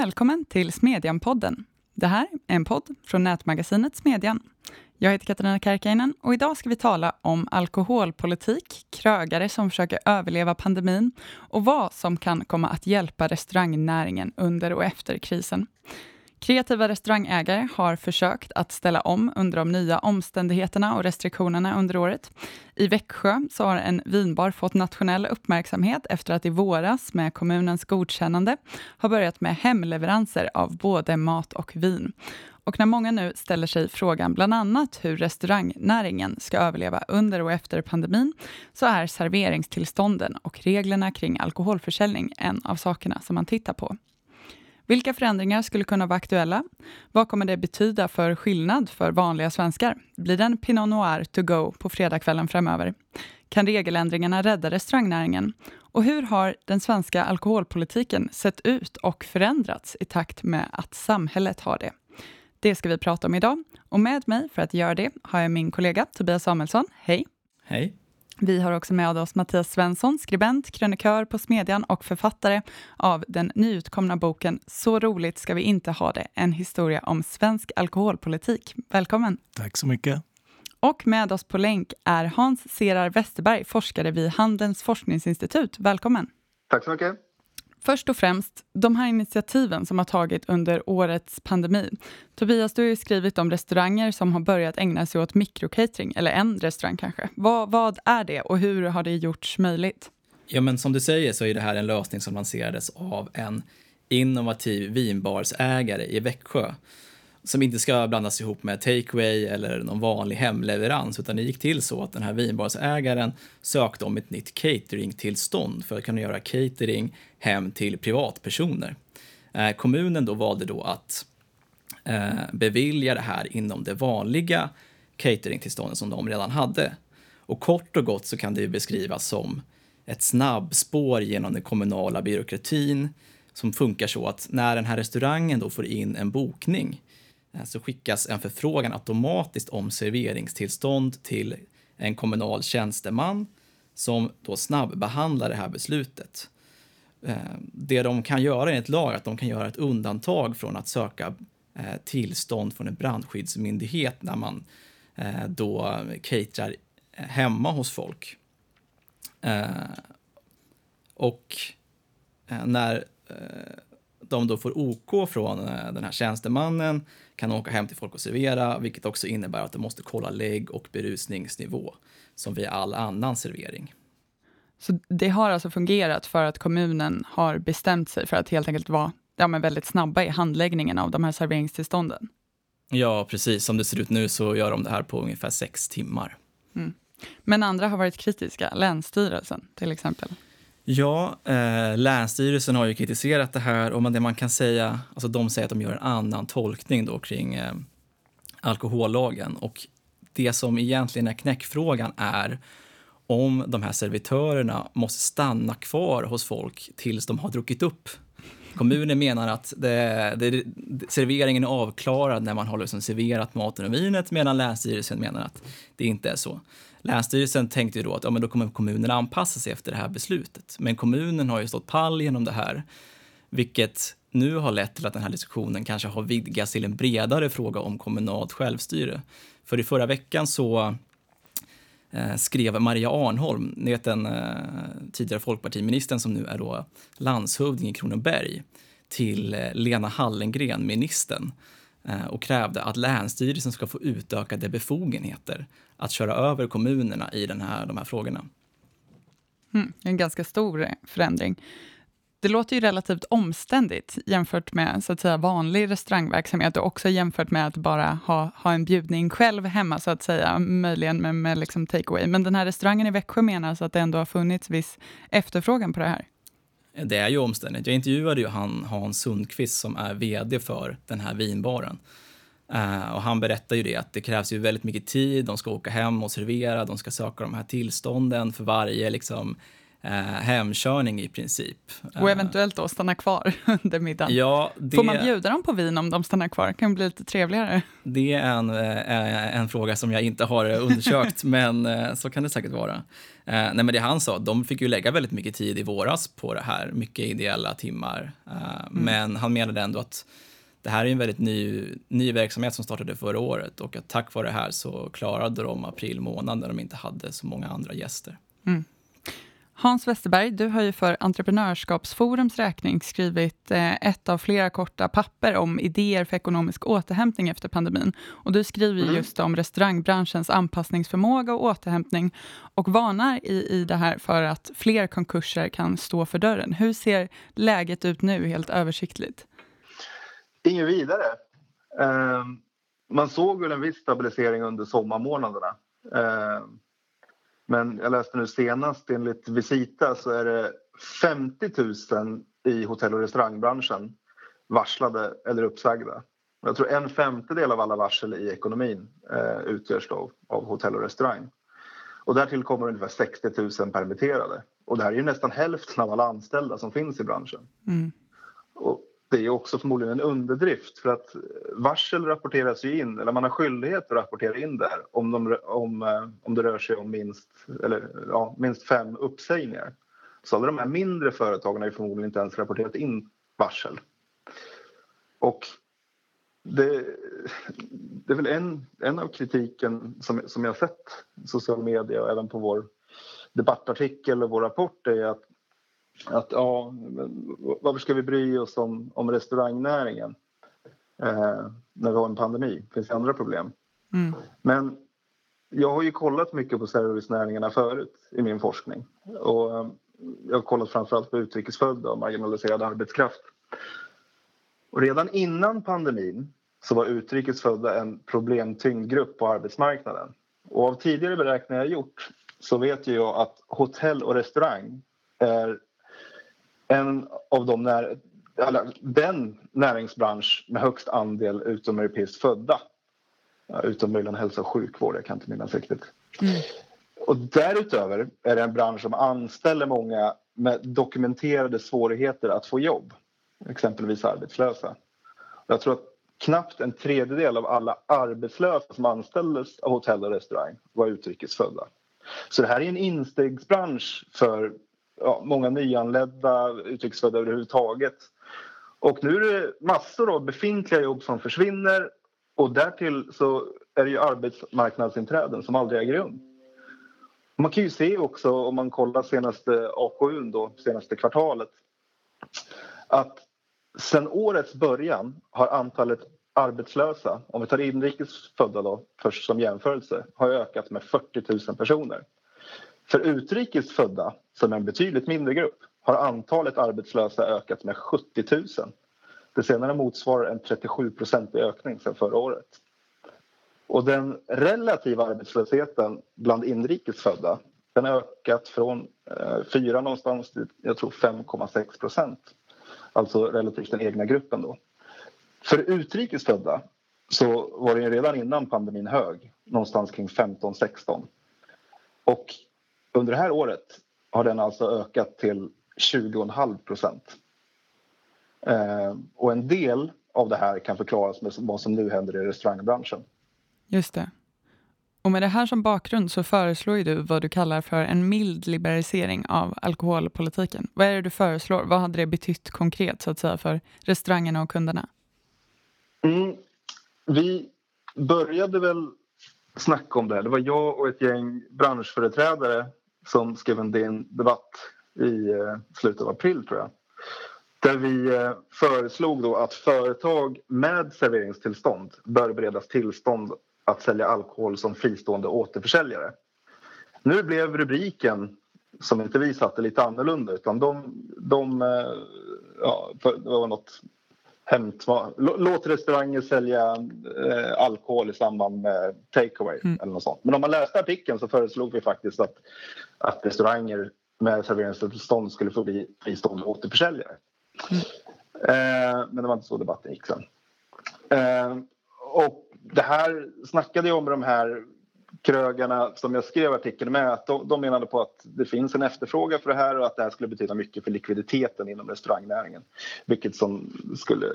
Välkommen till Smedjan-podden. Det här är en podd från nätmagasinet Smedjan. Jag heter Katarina Kärkäinen och idag ska vi tala om alkoholpolitik, krögare som försöker överleva pandemin och vad som kan komma att hjälpa restaurangnäringen under och efter krisen. Kreativa restaurangägare har försökt att ställa om under de nya omständigheterna och restriktionerna under året. I Växjö så har en vinbar fått nationell uppmärksamhet efter att i våras med kommunens godkännande har börjat med hemleveranser av både mat och vin. Och när många nu ställer sig frågan bland annat hur restaurangnäringen ska överleva under och efter pandemin, så är serveringstillstånden och reglerna kring alkoholförsäljning en av sakerna som man tittar på. Vilka förändringar skulle kunna vara aktuella? Vad kommer det betyda för skillnad för vanliga svenskar? Blir det en Pinot Noir to go på fredagskvällen framöver? Kan regeländringarna rädda restaurangnäringen? Och hur har den svenska alkoholpolitiken sett ut och förändrats i takt med att samhället har det? Det ska vi prata om idag. Och med mig för att göra det har jag min kollega Tobias Samuelsson. Hej! Hej! Vi har också med oss Mattias Svensson, skribent, krönikör på Smedjan och författare av den nyutkomna boken Så roligt ska vi inte ha det, en historia om svensk alkoholpolitik. Välkommen! Tack så mycket. Och med oss på länk är Hans Serar Westerberg, forskare vid Handelns forskningsinstitut. Välkommen! Tack så mycket! Först och främst, de här initiativen som har tagit under årets pandemi. Tobias, du har ju skrivit om restauranger som har börjat ägna sig åt mikrocatering, eller en restaurang kanske. Vad, vad är det och hur har det gjorts möjligt? Ja, men som du säger så är det här en lösning som lanserades av en innovativ vinbarsägare i Växjö som inte ska blandas ihop med takeaway eller någon vanlig hemleverans, utan det gick till så att den här vinbarsägaren sökte om ett nytt cateringtillstånd för att kunna göra catering hem till privatpersoner. Eh, kommunen då valde då att eh, bevilja det här inom det vanliga cateringtillståndet som de redan hade. Och kort och gott så kan det beskrivas som ett snabbspår genom den kommunala byråkratin som funkar så att när den här restaurangen då får in en bokning Eh, så skickas en förfrågan automatiskt om serveringstillstånd till en kommunal tjänsteman som då snabbbehandlar det här beslutet. Eh, det de kan göra enligt lag är att de kan göra ett undantag från att söka eh, tillstånd från en brandskyddsmyndighet när man då caterar hemma hos folk. Och när de då får OK från den här tjänstemannen kan åka hem till folk och servera, vilket också innebär att de måste kolla lägg och berusningsnivå, som vid all annan servering. Så det har alltså fungerat för att kommunen har bestämt sig för att helt enkelt vara ja, men väldigt snabba i handläggningen av de här serveringstillstånden? Ja, precis. Som det ser ut nu så gör de det här på ungefär sex timmar. Mm. Men andra har varit kritiska, Länsstyrelsen till exempel? Ja, eh, Länsstyrelsen har ju kritiserat det här och det man kan säga, alltså de säger att de gör en annan tolkning då kring eh, alkohollagen och det som egentligen är knäckfrågan är om de här servitörerna måste stanna kvar hos folk tills de har druckit upp. Kommunen menar att det, det, serveringen är avklarad när man har liksom serverat maten och vinet medan Länsstyrelsen menar att det inte är så. Länsstyrelsen tänkte ju då att ja, men då kommer kommunen anpassa sig efter det här beslutet. Men kommunen har ju stått pall genom det här, vilket nu har lett till att den här diskussionen kanske har vidgats till en bredare fråga om kommunalt självstyre. För i förra veckan så eh, skrev Maria Arnholm, ni vet den eh, tidigare folkpartiministern som nu är då landshövding i Kronoberg, till eh, Lena Hallengren, ministern, eh, och krävde att Länsstyrelsen ska få utökade befogenheter att köra över kommunerna i den här, de här frågorna. Mm, en ganska stor förändring. Det låter ju relativt omständigt jämfört med så att säga, vanlig restaurangverksamhet och också jämfört med att bara ha, ha en bjudning själv hemma, så att säga, möjligen med, med liksom takeaway. Men den här restaurangen i Växjö menar alltså att det ändå har funnits viss efterfrågan på det här? Det är ju omständigt. Jag intervjuade ju han, Hans Sundqvist som är vd för den här vinbaren. Uh, och han berättar ju det att det krävs ju väldigt mycket tid, de ska åka hem och servera, de ska söka de här tillstånden för varje liksom, eh, hemkörning i princip. Och eventuellt då stanna kvar under middagen. Ja, det, Får man bjuda dem på vin om de stannar kvar? kan bli lite trevligare. Det är en, en fråga som jag inte har undersökt, men så kan det säkert vara. nej, men det han sa, de fick ju lägga väldigt mycket tid i våras på det här, mycket ideella timmar. Mm. Men han menade ändå att det här är en väldigt ny, ny verksamhet som startade förra året och att tack vare det här så klarade de april månad när de inte hade så många andra gäster. Mm. Hans Westerberg, du har ju för Entreprenörskapsforums räkning skrivit eh, ett av flera korta papper om idéer för ekonomisk återhämtning efter pandemin. Och du skriver mm. just om restaurangbranschens anpassningsförmåga och återhämtning och varnar i, i det här för att fler konkurser kan stå för dörren. Hur ser läget ut nu, helt översiktligt? Inget vidare. Eh, man såg väl en viss stabilisering under sommarmånaderna. Eh, men jag läste nu senast enligt Visita så är det 50 000 i hotell och restaurangbranschen varslade eller uppsagda. Jag tror en femtedel av alla varsel i ekonomin eh, utgörs då av hotell och restaurang. Och därtill kommer ungefär 60 000 permitterade. Och det här är ju nästan hälften av alla anställda som finns i branschen. Mm. Och det är också förmodligen en underdrift för att varsel rapporteras ju in, eller man har skyldighet att rapportera in där om, de, om, eh, om det rör sig om minst, eller, ja, minst fem uppsägningar. Så alla de här mindre företagen har ju förmodligen inte ens rapporterat in varsel. Och det, det är väl en, en av kritiken som, som jag sett i sociala medier och även på vår debattartikel och vår rapport är att att ja, varför ska vi bry oss om, om restaurangnäringen eh, när vi har en pandemi? Det finns andra problem. Mm. Men jag har ju kollat mycket på servicenäringarna förut i min forskning. Och eh, jag har kollat framförallt på utrikesfödda och marginaliserad arbetskraft. Och redan innan pandemin så var utrikesfödda en problemtyngd grupp på arbetsmarknaden. Och av tidigare beräkningar jag gjort så vet jag att hotell och restaurang är en av de när, den näringsbransch med högst andel utomeuropeiskt födda. Utom möjligen hälso och sjukvård, jag kan inte minnas riktigt. Mm. Och därutöver är det en bransch som anställer många med dokumenterade svårigheter att få jobb. Exempelvis arbetslösa. Jag tror att knappt en tredjedel av alla arbetslösa som anställdes av hotell och restaurang var utrikesfödda. Så det här är en instegsbransch för ja, många nyanlända utrikesfödda överhuvudtaget. Och nu är det massor av befintliga jobb som försvinner och därtill så är det ju arbetsmarknadsinträden som aldrig äger rum. Man kan ju se också om man kollar senaste AKU då, senaste kvartalet att sen årets början har antalet arbetslösa, om vi tar inrikes födda då först som jämförelse, har ökat med 40 000 personer. För utrikes födda, som är en betydligt mindre grupp, har antalet arbetslösa ökat med 70 000. Det senare motsvarar en 37 procentig ökning sedan förra året. Och den relativa arbetslösheten bland inrikes födda den har ökat från eh, 4 någonstans till jag tror 5,6 procent. Alltså relativt den egna gruppen. Då. För utrikes födda så var den redan innan pandemin hög, någonstans kring 15-16. Och under det här året har den alltså ökat till 20,5 procent. Eh, och en del av det här kan förklaras med vad som nu händer i restaurangbranschen. Just det. Och med det här som bakgrund så föreslår du vad du kallar för en mild liberalisering av alkoholpolitiken. Vad är det du föreslår? Vad hade det betytt konkret så att säga för restaurangerna och kunderna? Mm. Vi började väl snacka om det här. Det var jag och ett gäng branschföreträdare som skrev en DN-debatt i eh, slutet av april, tror jag. Där vi eh, föreslog då att företag med serveringstillstånd bör beredas tillstånd att sälja alkohol som fristående återförsäljare. Nu blev rubriken, som inte vi satte, lite annorlunda. Utan de, de eh, ja, det var något hämtmat. Låt restauranger sälja eh, alkohol i samband med takeaway mm. eller något sånt. Men om man läste artikeln så föreslog vi faktiskt att, att restauranger med serveringstillstånd skulle få bli fristående återförsäljare. Mm. Eh, men det var inte så debatten gick sen. Eh, och det här snackade jag om de här krögarna som jag skrev artikeln med att de, de menade på att det finns en efterfrågan för det här och att det här skulle betyda mycket för likviditeten inom restaurangnäringen. Vilket som skulle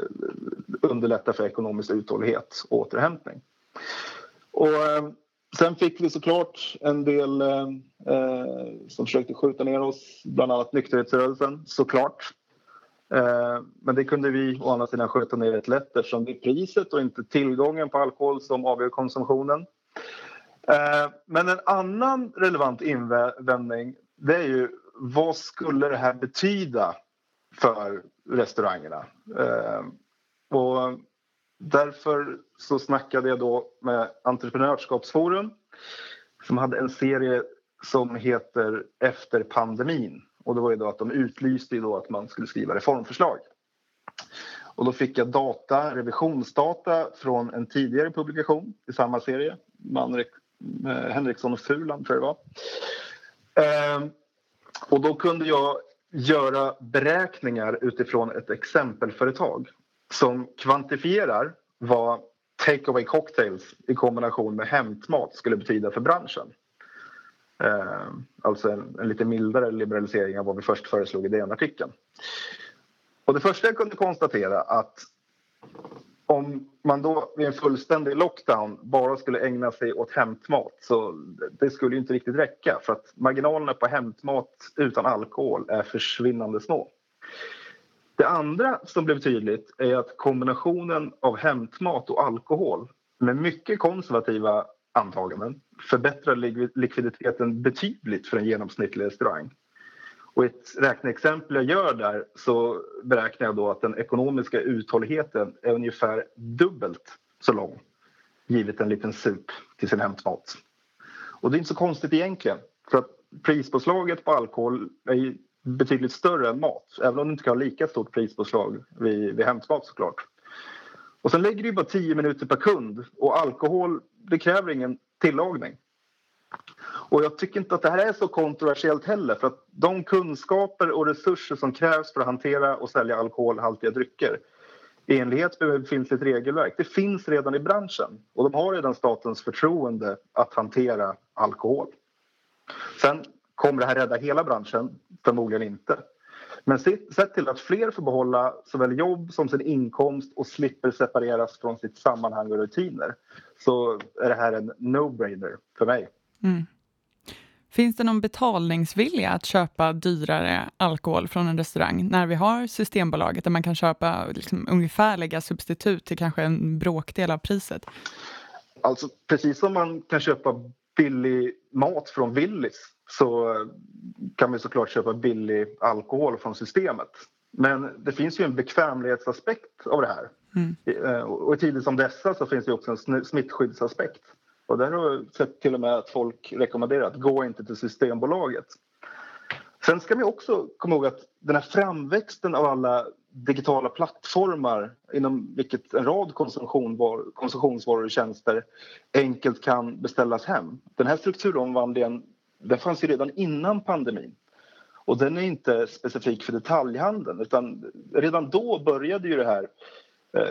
underlätta för ekonomisk uthållighet och återhämtning. Och, eh, sen fick vi såklart en del eh, eh, som försökte skjuta ner oss, bland annat nykterhetsrörelsen såklart. Eh, men det kunde vi å andra sidan skjuta ner rätt lätt eftersom det är priset och inte tillgången på alkohol som avgör konsumtionen. Eh, men en annan relevant invändning det är ju vad skulle det här betyda för restaurangerna? Eh, och därför så snackade jag då med Entreprenörskapsforum som hade en serie som heter Efter pandemin. Och det var ju då att de utlyste då att man skulle skriva reformförslag. Och då fick jag data, revisionsdata från en tidigare publikation i samma serie, Man Henriksson och Fuland tror jag det var. Eh, och då kunde jag göra beräkningar utifrån ett exempelföretag som kvantifierar vad take away cocktails i kombination med hämtmat skulle betyda för branschen. Eh, alltså en, en, lite mildare liberalisering av vad vi först föreslog i DN-artikeln. Och det första jag kunde konstatera att om man då vid en fullständig lockdown bara skulle ägna sig åt hämtmat så det skulle inte riktigt räcka för att marginalerna på hämtmat utan alkohol är försvinnande små. Det andra som blev tydligt är att kombinationen av hämtmat och alkohol med mycket konservativa antaganden förbättrar likviditeten betydligt för en genomsnittlig restaurang. Och ett räkneexempel jag gör där så beräknar jag då att den ekonomiska uthålligheten är ungefär dubbelt så lång givet en liten sup till sin hämtmat. Och det är inte så konstigt egentligen för att prispåslaget på alkohol är betydligt större än mat även om du inte kan ha lika stort prispåslag vid, vid hämtmat såklart. Och sen lägger du bara 10 minuter per kund och alkohol det kräver ingen tillagning. Och jag tycker inte att det här är så kontroversiellt heller för att de kunskaper och resurser som krävs för att hantera och sälja alkoholhaltiga drycker i enlighet med befintligt regelverk, det finns redan i branschen och de har redan statens förtroende att hantera alkohol. Sen kommer det här rädda hela branschen? Förmodligen inte. Men sett till att fler får behålla såväl jobb som sin inkomst och slipper separeras från sitt sammanhang och rutiner så är det här en no-brainer för mig. Mm. Finns det någon betalningsvilja att köpa dyrare alkohol från en restaurang när vi har Systembolaget där man kan köpa liksom, ungefärliga substitut till kanske en bråkdel av priset? Alltså precis som man kan köpa billig mat från Willys så kan man såklart köpa billig alkohol från systemet. Men det finns ju en bekvämlighetsaspekt av det här. Mm. Eh, och i tider som dessa så finns det också en smittskyddsaspekt. Och där har jag sett till och med att folk rekommenderar att gå inte till Systembolaget. Sen ska man också komma ihåg att den här framväxten av alla digitala plattformar inom vilket en rad konsumtionsvaror, och tjänster enkelt kan beställas hem. Den här strukturomvandlingen den fanns ju redan innan pandemin. Och den är inte specifik för detaljhandeln utan redan då började ju det här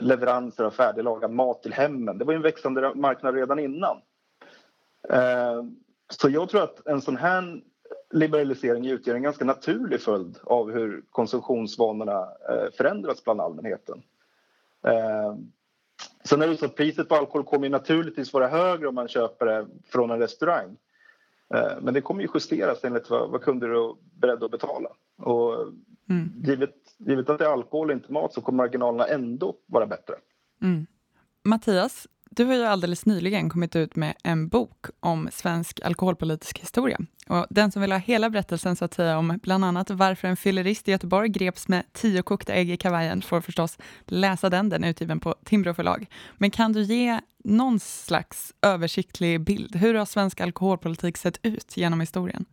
leveranser av färdiglagad mat till hemmen. Det var en växande marknad redan innan. Eh, så jag tror att en sån här liberalisering utgör en ganska naturlig följd av hur konsumtionsvanorna eh, förändras bland allmänheten. Sen är det så att priset på alkohol kommer naturligtvis vara högre om man köper det från en restaurang. Eh, men det kommer ju justeras enligt vad, vad kunder är beredda att betala. Och mm. givet, givet att det är alkohol och inte mat så kommer marginalerna ändå vara bättre. Mm. Mattias, du har ju alldeles nyligen kommit ut med en bok om svensk alkoholpolitisk historia. Och den som vill ha hela berättelsen så att säga om bland annat varför en fyllerist i Göteborg greps med tio kokta ägg i kavajen får förstås läsa den. Den är utgiven på Timbro förlag. Men kan du ge någon slags översiktlig bild? Hur har svensk alkoholpolitik sett ut genom historien?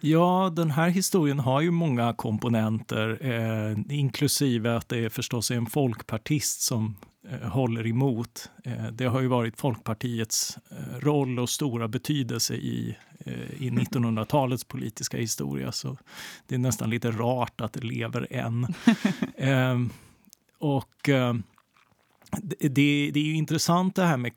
Ja, den här historien har ju många komponenter, eh, inklusive att det är förstås en folkpartist som eh, håller emot. Eh, det har ju varit Folkpartiets eh, roll och stora betydelse i, eh, i 1900-talets politiska historia, så det är nästan lite rart att det lever än. Eh, och det, det, är ju intressant det här med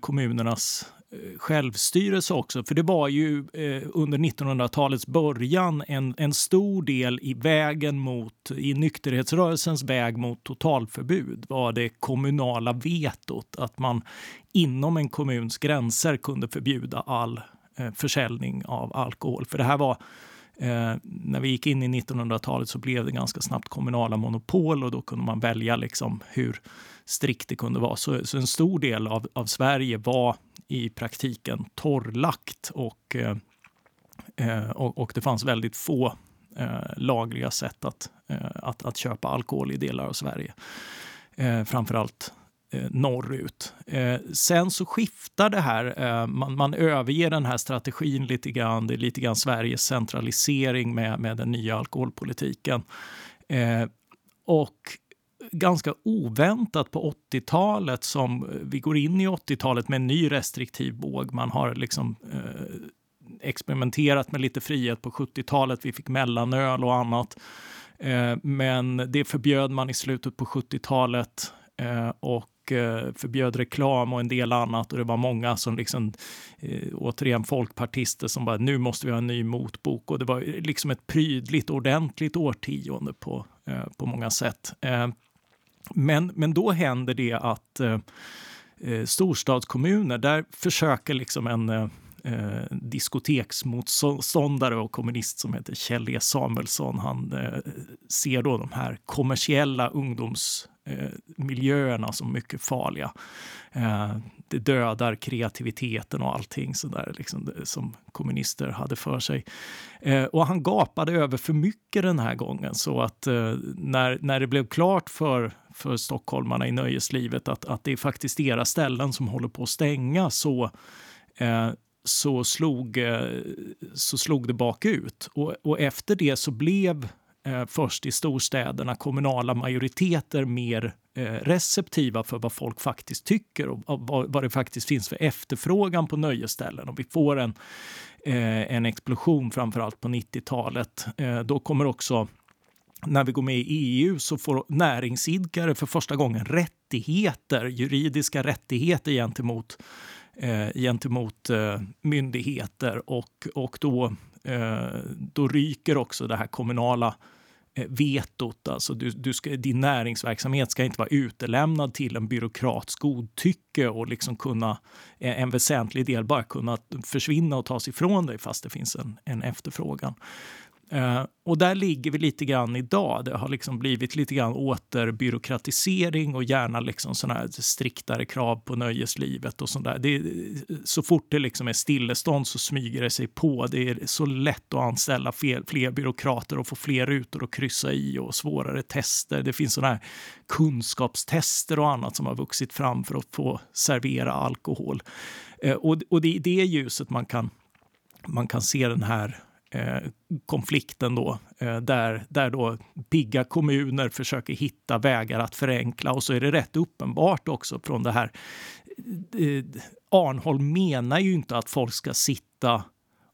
kommunernas självstyrelse också. För det var ju eh, under 1900-talets början en, en stor del i vägen mot, i nykterhetsrörelsens väg mot totalförbud var det kommunala vetot. Att man inom en kommuns gränser kunde förbjuda all eh, försäljning av alkohol. För det här var Eh, när vi gick in i 1900-talet så blev det ganska snabbt kommunala monopol och då kunde man välja liksom hur strikt det kunde vara. Så, så en stor del av, av Sverige var i praktiken torrlagt och, eh, eh, och, och, det fanns väldigt få eh, lagliga sätt att, att, att köpa alkohol i delar av Sverige. Framförallt norrut. Sen så skiftar det här. Man, man överger den här strategin lite grann. Det är lite grann Sveriges centralisering med, med den nya alkoholpolitiken. Och ganska oväntat på 80-talet som eh, vi går in i 80-talet med en ny restriktiv våg. Man har liksom eh, experimenterat med lite frihet på 70-talet. Vi fick mellanöl och annat. Eh, men det förbjöd man i slutet på 70-talet eh, och eh, förbjöd reklam och en del annat. Och det var många som liksom, eh, återigen folkpartister som bara, nu måste vi ha en ny motbok. Och det var eh, liksom ett prydligt, ordentligt årtionde på, eh, på många sätt. Men, men då händer det att eh, eh, storstadskommuner, där försöker liksom en eh, eh, diskoteksmotståndare och kommunist som heter Kjell E Samuelsson. Han eh, ser då de här kommersiella ungdoms... Eh, miljöerna som mycket farliga. Eh, det dödar kreativiteten och allting sådär liksom, som kommunister hade för sig. Eh, och han gapade över för mycket den här gången så att eh, när, när det blev klart för, för stockholmarna i nöjeslivet att, att det är faktiskt deras ställen som håller på att stänga så eh, så slog, eh, så slog det bakut. Och, och efter det så blev eh, först i storstäderna kommunala majoriteter mer eh, receptiva för vad folk faktiskt tycker och, och vad, vad, det faktiskt finns för efterfrågan på nöjesställen. Och vi får en, eh, en explosion framförallt på 90-talet. Eh, då kommer också när vi går med i EU så får näringsidkare för första gången rättigheter, juridiska rättigheter gentemot eh, gentemot eh, myndigheter och, och då, eh, då ryker också det här kommunala eh, Eh, vetot. Alltså du, du ska, din näringsverksamhet ska inte vara utelämnad till en byråkrats godtycke och liksom kunna, eh, en väsentlig del bara kunna försvinna och tas ifrån dig fast det finns en, en efterfrågan. Uh, och där ligger vi lite grann idag. Det har liksom blivit lite grann återbyråkratisering och gärna liksom såna här striktare krav på nöjeslivet och sånt där. Det, så fort det liksom är stillestånd så smyger det sig på. Det är så lätt att anställa fler, fler byråkrater och få fler rutor att kryssa i och svårare tester. Det finns såna här kunskapstester och annat som har vuxit fram för att få servera alkohol. Uh, och, och det är i det ljuset man kan, man kan se den här Eh, konflikten då, eh, där, där då pigga kommuner försöker hitta vägar att förenkla och så är det rätt uppenbart också från det här. Eh, Arnholm menar ju inte att folk ska sitta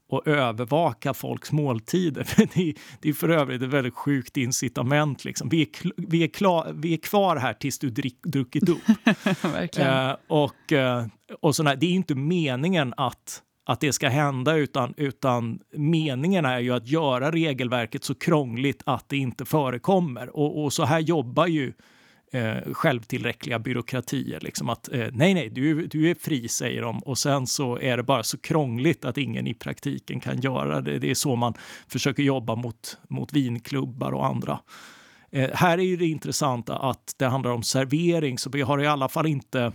och övervaka folks måltider. det, är, det är för övrigt ett väldigt sjukt incitament. Liksom. Vi, är vi, är klar, vi är kvar här tills du drick, druckit upp. eh, och, och sådär. Det är inte meningen att att det ska hända, utan, utan meningen är ju att göra regelverket så krångligt att det inte förekommer. Och, och så här jobbar ju eh, självtillräckliga byråkratier. Liksom att eh, nej, nej, du, du är fri, säger de. Och sen så är det bara så krångligt att ingen i praktiken kan göra det. Det är så man försöker jobba mot, mot vinklubbar och andra. Eh, här är ju det intressanta att det handlar om servering, så vi har i alla fall inte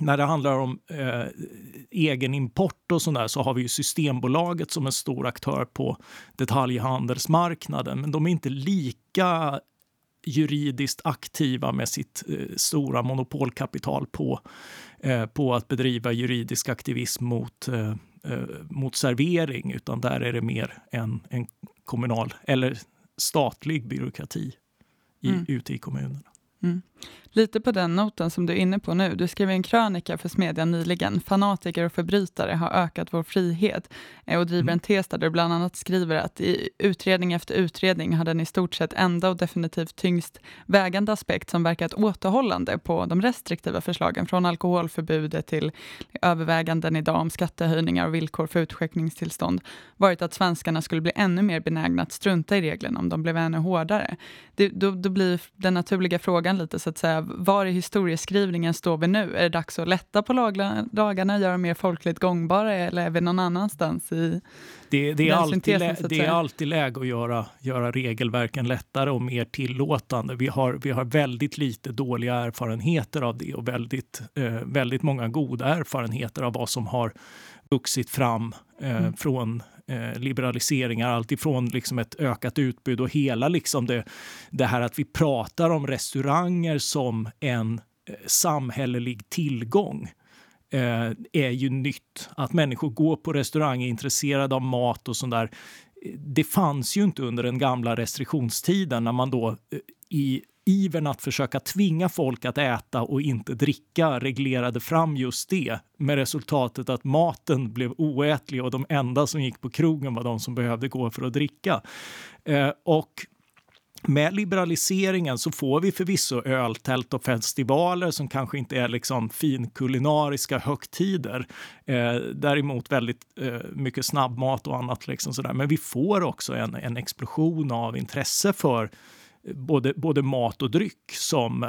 när det handlar om eh, egen import och sådär så har vi ju Systembolaget som en stor aktör på detaljhandelsmarknaden. Men de är inte lika juridiskt aktiva med sitt eh, stora monopolkapital på, eh, på att bedriva juridisk aktivism mot, eh, eh, mot servering, utan där är det mer en, en kommunal eller statlig byråkrati i, mm. ute i kommunerna. Mm. Lite på den noten som du är inne på nu. Du skrev en krönika för Smedjan nyligen. Fanatiker och förbrytare har ökat vår frihet eh, och driver mm. en tes där du bland annat skriver att i utredning efter utredning har den i stort sett enda och definitivt tyngst vägande aspekt som verkat återhållande på de restriktiva förslagen från alkoholförbudet till överväganden idag om skattehöjningar och villkor för utskänkningstillstånd varit att svenskarna skulle bli ännu mer benägna att strunta i reglerna om de blev ännu hårdare. Det, då, då blir den naturliga frågan lite så att säga, var i historieskrivningen står vi nu? Är det dags att lätta på lagarna, göra mer folkligt gångbara eller är vi någon annanstans i det, det, är, alltid, lä, det är alltid läge att göra, göra regelverken lättare och mer tillåtande. Vi har, vi har väldigt lite dåliga erfarenheter av det och väldigt, eh, väldigt många goda erfarenheter av vad som har vuxit fram eh, mm. från eh, liberaliseringar, alltifrån liksom ett ökat utbud och hela liksom det, det här att vi pratar om restauranger som en eh, samhällelig tillgång eh, är ju nytt. Att människor går på restaurang, är intresserade av mat och sånt där. Det fanns ju inte under den gamla restriktionstiden när man då i ivern att försöka tvinga folk att äta och inte dricka reglerade fram just det med resultatet att maten blev oätlig och de enda som gick på krogen var de som behövde gå för att dricka. Eh, och med liberaliseringen så får vi förvisso öltält och festivaler som kanske inte är liksom finkulinariska högtider. Eh, däremot väldigt eh, mycket snabbmat och annat. Liksom sådär. Men vi får också en, en explosion av intresse för både, både mat och dryck som,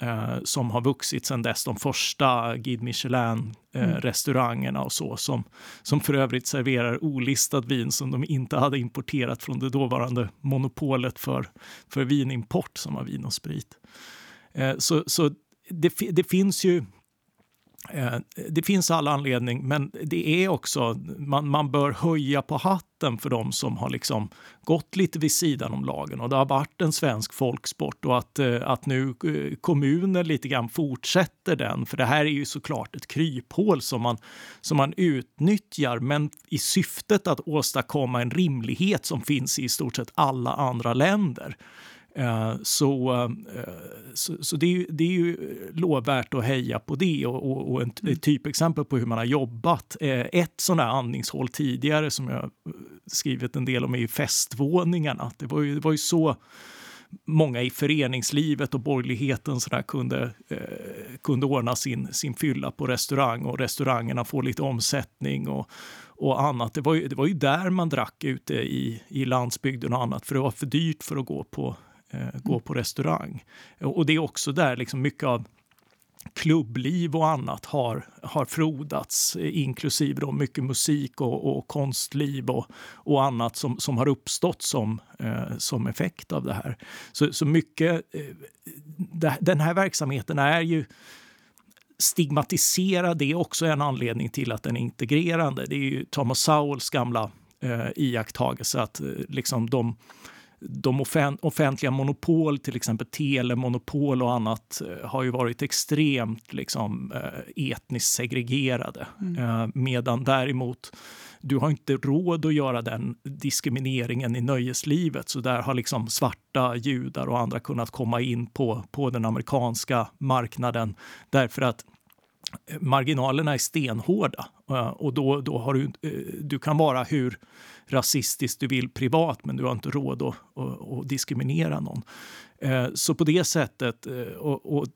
eh, som har vuxit sedan dess. De första Guide Michelin-restaurangerna eh, mm. och så som, som för övrigt serverar olistat vin som de inte hade importerat från det dåvarande monopolet för, för vinimport som var Vin och Sprit. Eh, så så det, det finns ju Eh, det finns all anledning, men det är också, man, man bör höja på hatten för de som har liksom gått lite vid sidan om lagen. Och det har varit en svensk folksport och att, eh, att nu eh, kommuner lite grann fortsätter den. För det här är ju såklart ett kryphål som man, som man utnyttjar, men i syftet att åstadkomma en rimlighet som finns i stort sett alla andra länder. Eh, så, eh, så, så, det, är, det är ju lovvärt att heja på det och, och, och ett, mm. typexempel på hur man har jobbat. Eh, ett sådant här andningshål tidigare som jag skrivit en del om är ju festvåningarna. Det var ju, det var ju så många i föreningslivet och borgerligheten så kunde, eh, kunde ordna sin, sin fylla på restaurang och restaurangerna får lite omsättning och, och annat. Det var, ju, det var ju där man drack ute i, i landsbygden och annat för det var för dyrt för att gå på gå mm. på restaurang. Och det är också där liksom mycket av klubbliv och annat har, har frodats, inklusive då mycket musik och, och konstliv och, och annat som, som har uppstått som, eh, som effekt av det här. Så, så mycket, eh, det, den här verksamheten är ju stigmatiserad. Det är också en anledning till att den är integrerande. Det är ju Thomas Sowells gamla eh, iakttagelse att eh, liksom de de offentliga monopol, till exempel telemonopol och annat, eh, har ju varit extremt liksom, eh, etniskt segregerade. Mm. Eh, medan däremot, du har inte råd att göra den diskrimineringen i nöjeslivet. Så där har liksom svarta, judar och andra kunnat komma in på, på den amerikanska marknaden därför att marginalerna är stenhårda eh, och då, då har du, eh, du kan vara hur rasistisk du vill privat men du har inte råd att, att, att diskriminera någon. Eh, så på det sättet, och, och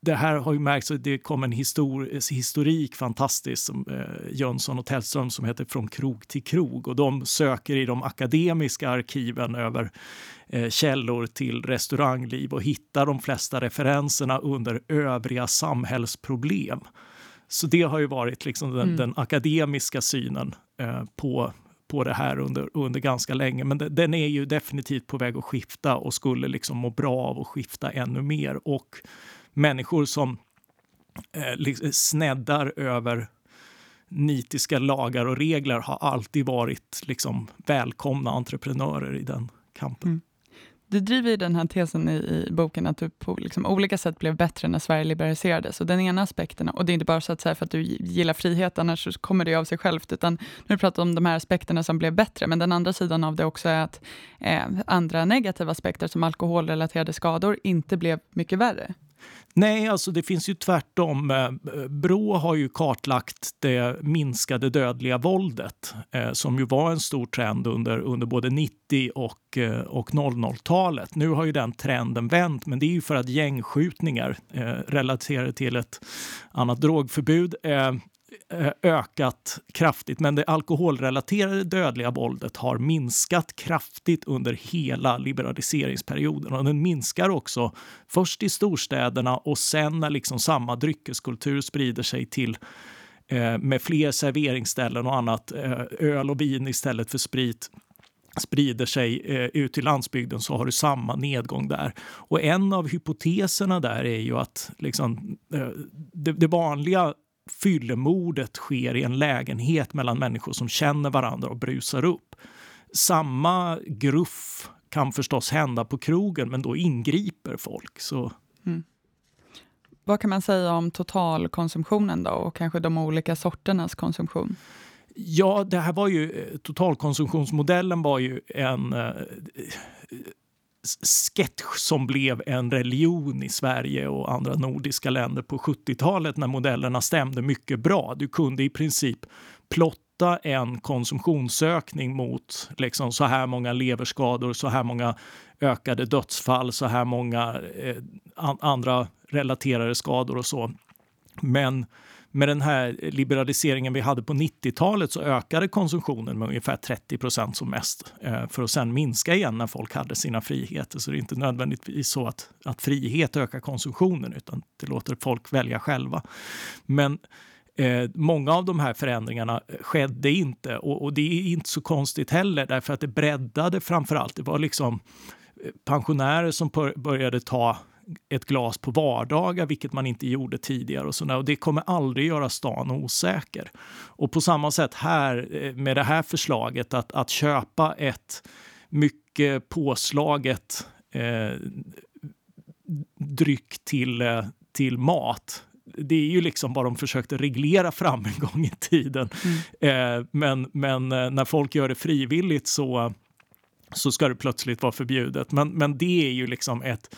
det här har ju märkts, det kom en histor historik fantastiskt som eh, Jönsson och Tellström som heter Från krog till krog och de söker i de akademiska arkiven över eh, källor till restaurangliv och hittar de flesta referenserna under övriga samhällsproblem. Så det har ju varit liksom den, mm. den akademiska synen eh, på på det här under, under ganska länge. Men den är ju definitivt på väg att skifta och skulle liksom må bra av att skifta ännu mer. Och människor som eh, sneddar över nitiska lagar och regler har alltid varit liksom välkomna entreprenörer i den kampen. Mm. Du driver ju den här tesen i, i boken att du på liksom olika sätt blev bättre när Sverige liberaliserades. Och den ena aspekten, och det är inte bara så att säga för att du gillar frihet, annars kommer det av sig självt, utan nu pratar om de här aspekterna som blev bättre, men den andra sidan av det också är att eh, andra negativa aspekter som alkoholrelaterade skador inte blev mycket värre. Nej, alltså det finns ju tvärtom. Eh, Brå har ju kartlagt det minskade dödliga våldet eh, som ju var en stor trend under, under både 90 och, eh, och 00-talet. Nu har ju den trenden vänt, men det är ju för att gängskjutningar eh, relaterade till ett annat drogförbud Eh, Eh, ökat kraftigt, men det alkoholrelaterade dödliga våldet har minskat kraftigt under hela liberaliseringsperioden. Och den minskar också först i storstäderna och sen när liksom samma dryckeskultur sprider sig till eh, med fler serveringsställen och annat, eh, öl och vin istället för sprit sprider sig eh, ut till landsbygden så har du samma nedgång där. Och en av hypoteserna där är ju att liksom, eh, det, det vanliga fyllemordet sker i en lägenhet mellan människor som känner varandra och brusar upp. Samma gruff kan förstås hända på krogen, men då ingriper folk. Så... Mm. Vad kan man säga om totalkonsumtionen då och kanske de olika sorternas konsumtion? Ja, det här var ju eh, totalkonsumtionsmodellen var ju en eh, sketch som blev en religion i Sverige och andra nordiska länder på 70-talet när modellerna stämde mycket bra. Du kunde i princip plotta en konsumtionsökning mot liksom så här många leverskador, så här många ökade dödsfall, så här många eh, andra relaterade skador och så. Men med den här liberaliseringen vi hade på 90-talet så ökade konsumtionen med ungefär 30 procent som mest eh, för att sen minska igen när folk hade sina friheter. Så det är inte nödvändigtvis så att, att frihet ökar konsumtionen utan det låter folk välja själva. Men Eh, många av de här förändringarna skedde inte och, och, det är inte så konstigt heller därför att det breddade framför allt. Det var liksom eh, pensionärer som började ta ett glas på vardagar, vilket man inte gjorde tidigare. Och, sådär. och Det kommer aldrig göra stan osäker. Och på samma sätt här eh, med det här förslaget att, att köpa ett mycket påslaget eh, dryck till, eh, till mat det är ju liksom vad de försökte reglera fram en gång i tiden. Mm. Eh, men, men eh, när folk gör det frivilligt så, så ska det plötsligt vara förbjudet. Men, men det är ju liksom ett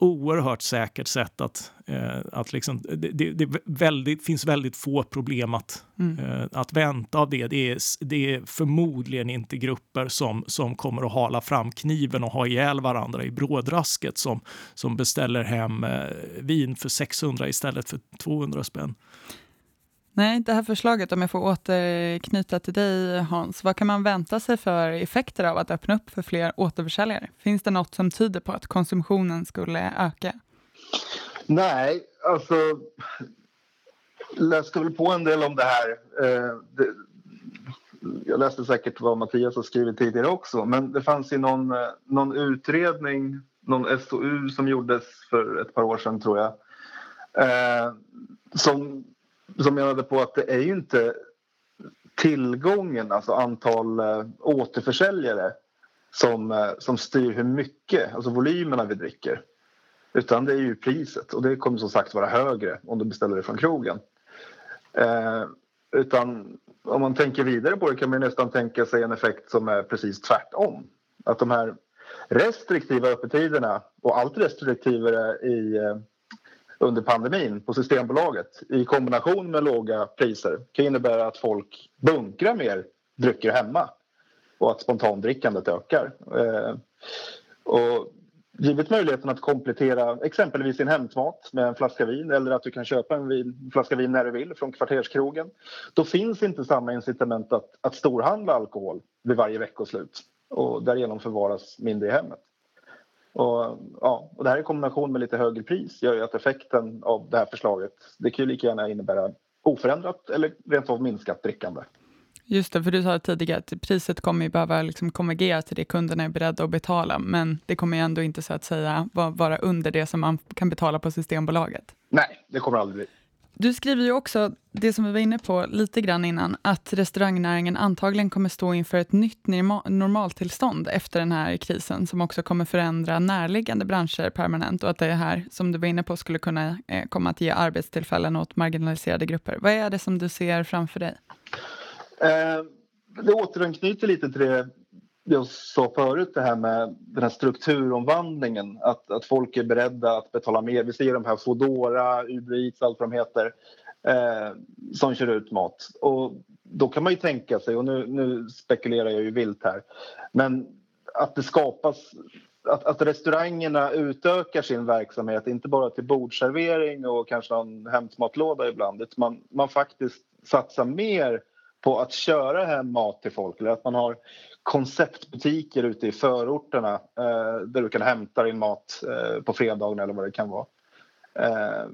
oerhört säkert sätt att... Eh, att liksom, det, det väldigt, finns väldigt få problem att, mm. eh, att vänta av det. Det är, det är förmodligen inte grupper som, som kommer att hala fram kniven och ha ihjäl varandra i brådrasket som, som beställer hem eh, vin för 600 istället för 200 spänn. Nej, det här förslaget, om jag får återknyta till dig Hans, vad kan man vänta sig för effekter av att öppna upp för fler återförsäljare? Finns det något som tyder på att konsumtionen skulle öka? Nej, alltså läste väl på en del om det här. Eh, jag läste säkert vad Mattias har skrivit tidigare också, men det fanns ju någon, eh, någon utredning, någon SOU som gjordes för ett par år sedan tror jag, eh, som som menade på att det är ju inte tillgången, alltså antal eh, återförsäljare som, eh, som styr hur mycket, alltså volymerna vi dricker. Utan det är ju priset och det kommer som sagt vara högre om du beställer det från krogen. Eh, utan om man tänker vidare på det kan man nästan tänka sig en effekt som är precis tvärtom. Att de här restriktiva öppettiderna och allt restriktivare i eh, under pandemin på Systembolaget i kombination med låga priser kan innebära att folk bunkrar mer drycker hemma och att spontandrickandet ökar. Eh, och givet möjligheten att komplettera exempelvis sin hämtmat med en flaska vin eller att du kan köpa en vin, flaska vin när du vill från kvarterskrogen då finns inte samma incitament att, att storhandla alkohol vid varje veckoslut och därigenom förvaras mindre i hemmet. Och, ja, och det här i kombination med lite högre pris gör ju att effekten av det här förslaget det kan ju lika gärna innebära oförändrat eller rent av minskat drickande. Just det, för du sa tidigare att priset kommer ju behöva liksom konvergera till det kunderna är beredda att betala, men det kommer ju ändå inte så att säga vara under det som man kan betala på Systembolaget. Nej, det kommer aldrig bli. Du skriver ju också, det som vi var inne på lite grann innan, att restaurangnäringen antagligen kommer stå inför ett nytt normaltillstånd efter den här krisen, som också kommer förändra närliggande branscher permanent och att det här, som du var inne på, skulle kunna eh, komma att ge arbetstillfällen åt marginaliserade grupper. Vad är det som du ser framför dig? Eh, det återanknyter lite till det jag sa förut det här med den här strukturomvandlingen. Att, att folk är beredda att betala mer. Vi ser de här Foodora, Uber Eats, allt vad de heter eh, som kör ut mat. Och då kan man ju tänka sig, och nu, nu spekulerar jag ju vilt här men att det skapas att, att restaurangerna utökar sin verksamhet, inte bara till bordservering och kanske en hämtmatlåda ibland, utan man, man faktiskt satsar mer på att köra hem mat till folk. Eller att man har konceptbutiker ute i förorterna eh, där du kan hämta din mat eh, på fredagen eller vad det kan vara. Eh,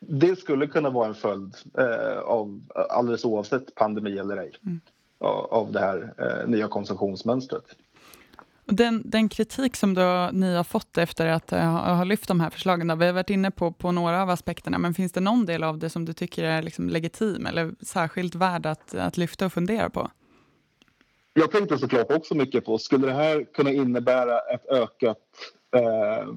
det skulle kunna vara en följd eh, av, alldeles oavsett pandemi eller ej, mm. av, av det här eh, nya konsumtionsmönstret. Den, den, kritik som då ni har fått efter att eh, ha, ha lyft de här förslagen, då, vi har varit inne på, på några av aspekterna, men finns det någon del av det som du tycker är liksom legitim eller särskilt värd att, att lyfta och fundera på? Jag tänkte såklart också mycket på, skulle det här kunna innebära ett ökat, eh,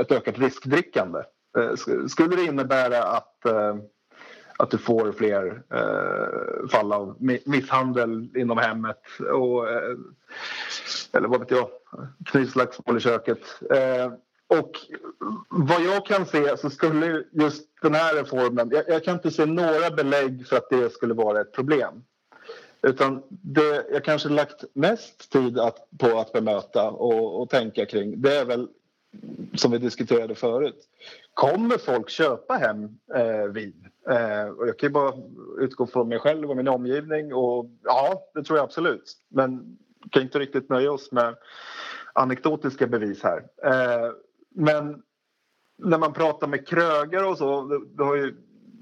ett ökat riskdrickande? Eh, skulle det innebära att eh, att du får fler eh, fall av misshandel inom hemmet och, eh, eller vad vet jag, knivslagsmål i köket. Eh, och vad jag kan se så skulle just den här reformen, jag, jag, kan inte se några belägg för att det skulle vara ett problem. Utan det jag kanske lagt mest tid att, på att bemöta och, och tänka kring det är väl som vi diskuterade förut. Kommer folk köpa hem eh, vin? Eh, och jag kan ju bara utgå från mig själv och min omgivning. Och, ja, det tror jag absolut. Men vi kan inte riktigt nöja oss med anekdotiska bevis här. Eh, men när man pratar med krögare och så, det, det har ju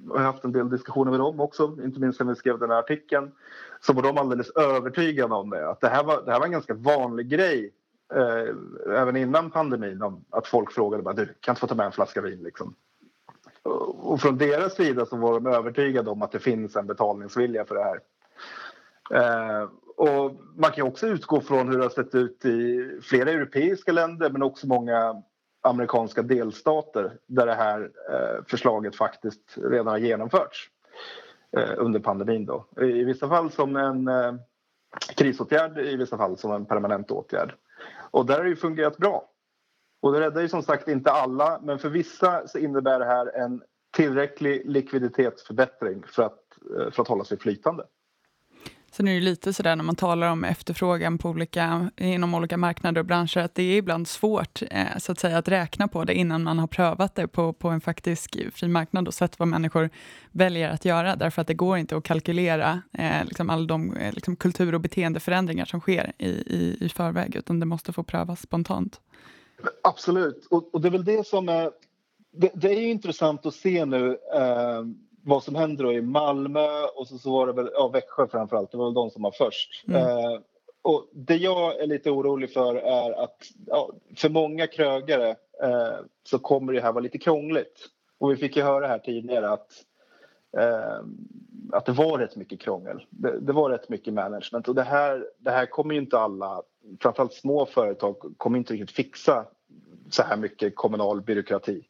jag har haft en del diskussioner med dem också, inte minst när vi skrev den här artikeln, så var de alldeles övertygade om det. Att det här var, det här var en ganska vanlig grej eh, även innan pandemin om att folk frågade bara, du kan inte få ta med en flaska vin liksom. Och från deras sida så var de övertygade om att det finns en betalningsvilja för det här. Eh, och man kan också utgå från hur det har sett ut i flera europeiska länder men också många amerikanska delstater där det här eh, förslaget faktiskt redan har genomförts eh, under pandemin. Då. I vissa fall som en eh, krisåtgärd, i vissa fall som en permanent åtgärd. Och där har det fungerat bra. Och det räddar ju som sagt inte alla, men för vissa så innebär det här en tillräcklig likviditetsförbättring för att, eh, för att hålla sig flytande. Sen är det lite sådär när man talar om efterfrågan på olika, inom olika marknader och branscher, att det är ibland svårt eh, så att säga att räkna på det innan man har prövat det på, på en faktisk fri marknad och sett vad människor väljer att göra, därför att det går inte att kalkylera eh, liksom alla de eh, liksom kultur och beteendeförändringar som sker i, i, i förväg, utan det måste få prövas spontant. Absolut, och, och det är väl det som är... Det, det är intressant att se nu eh, vad som händer i Malmö och så, så var det väl ja, Växjö framförallt, det var väl de som var först. Mm. Eh, och det jag är lite orolig för är att ja, för många krögare eh, så kommer det här vara lite krångligt. Och vi fick ju höra här tidigare att, eh, att det var rätt mycket krångel. Det, det, var rätt mycket management och det här, det här kommer ju inte alla, framförallt små företag, kommer inte riktigt fixa så här mycket kommunal byråkrati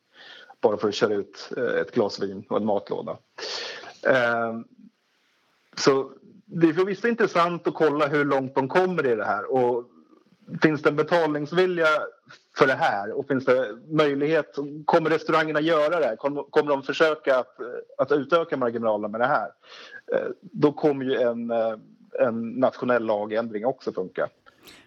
bara för att köra ut eh, ett glas vin och en matlåda. Ehm, så det är förvisso intressant att kolla hur långt de kommer i det här. Och finns det en betalningsvilja för det här och finns det möjlighet, kommer restaurangerna göra det? Kommer de försöka att, att utöka marginalerna med det här? Eh, då kommer ju en, eh, en nationell lagändring också funka.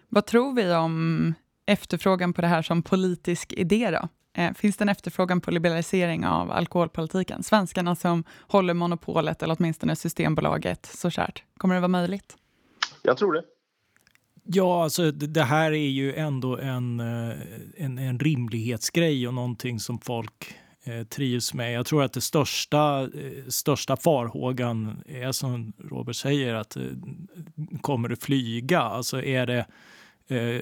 Vad tror vi om efterfrågan på det här som politisk idé då? Eh, finns det en efterfrågan på liberalisering av alkoholpolitiken? Svenskarna som håller monopolet, eller åtminstone Systembolaget, så kärt. Kommer det vara möjligt? Jag tror det. Ja, alltså det här är ju ändå en, eh, en, en rimlighetsgrej och någonting som folk eh, trivs med. Jag tror att det största, största farhågan är som Robert säger att kommer det flyga? Alltså är det Eh,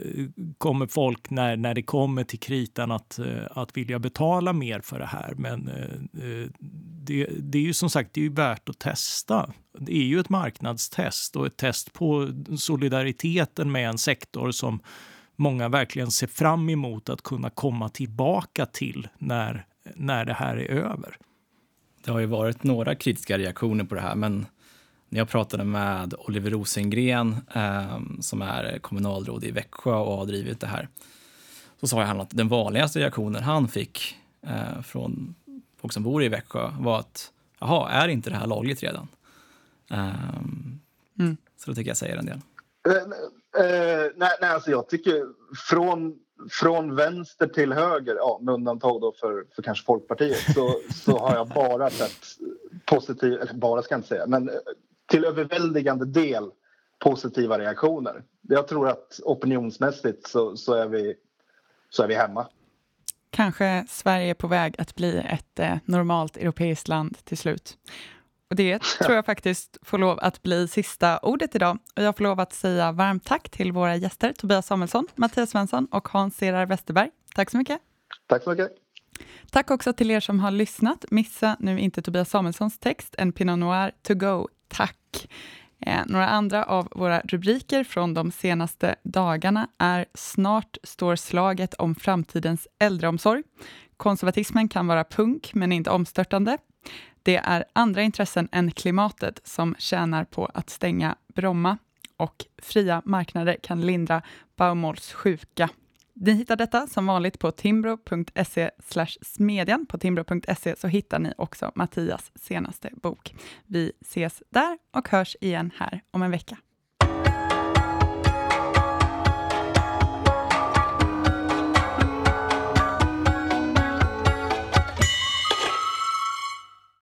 kommer folk när, när det kommer till kritan att, eh, att vilja betala mer för det här. Men eh, eh det, det är ju som sagt det är värt att testa. Det är ju ett marknadstest och ett test på solidariteten med en sektor som många verkligen ser fram emot att kunna komma tillbaka till när, när det här är över. Det har ju varit några kritiska reaktioner på det här, men när jag pratade med Oliver Rosengren eh, som är kommunalråd i Växjö och har drivit det här så sa han att den vanligaste reaktionen han fick eh, från folk som bor i Växjö var att jaha, är inte det här lagligt redan? Um, mm. Så då tycker jag säger en del. Uh, nej, nej, alltså jag tycker från, från vänster till höger, ja, med undantag då för, för kanske Folkpartiet, så, så har jag bara sett positiva, eller bara ska jag inte säga, men till överväldigande del positiva reaktioner. Jag tror att opinionsmässigt så, så, är, vi, så är vi hemma. Kanske Sverige är på väg att bli ett eh, normalt europeiskt land till slut. Och det tror jag faktiskt får lov att bli sista ordet idag. Och jag får lov att säga varmt tack till våra gäster Tobias Samuelsson, Mattias Svensson och Hans Serar Westerberg. Tack så mycket. Tack så mycket. Tack också till er som har lyssnat. Missa nu inte Tobias Samuelssons text, En Pinot Noir to go. Tack. Eh, några andra av våra rubriker från de senaste dagarna är Snart står slaget om framtidens äldreomsorg. Konservatismen kan vara punk, men inte omstörtande. Det är andra intressen än klimatet som tjänar på att stänga Bromma och fria marknader kan lindra Baumols sjuka. Ni hittar detta som vanligt på timbro.se smedjan. På timbro.se så hittar ni också Mattias senaste bok. Vi ses där och hörs igen här om en vecka.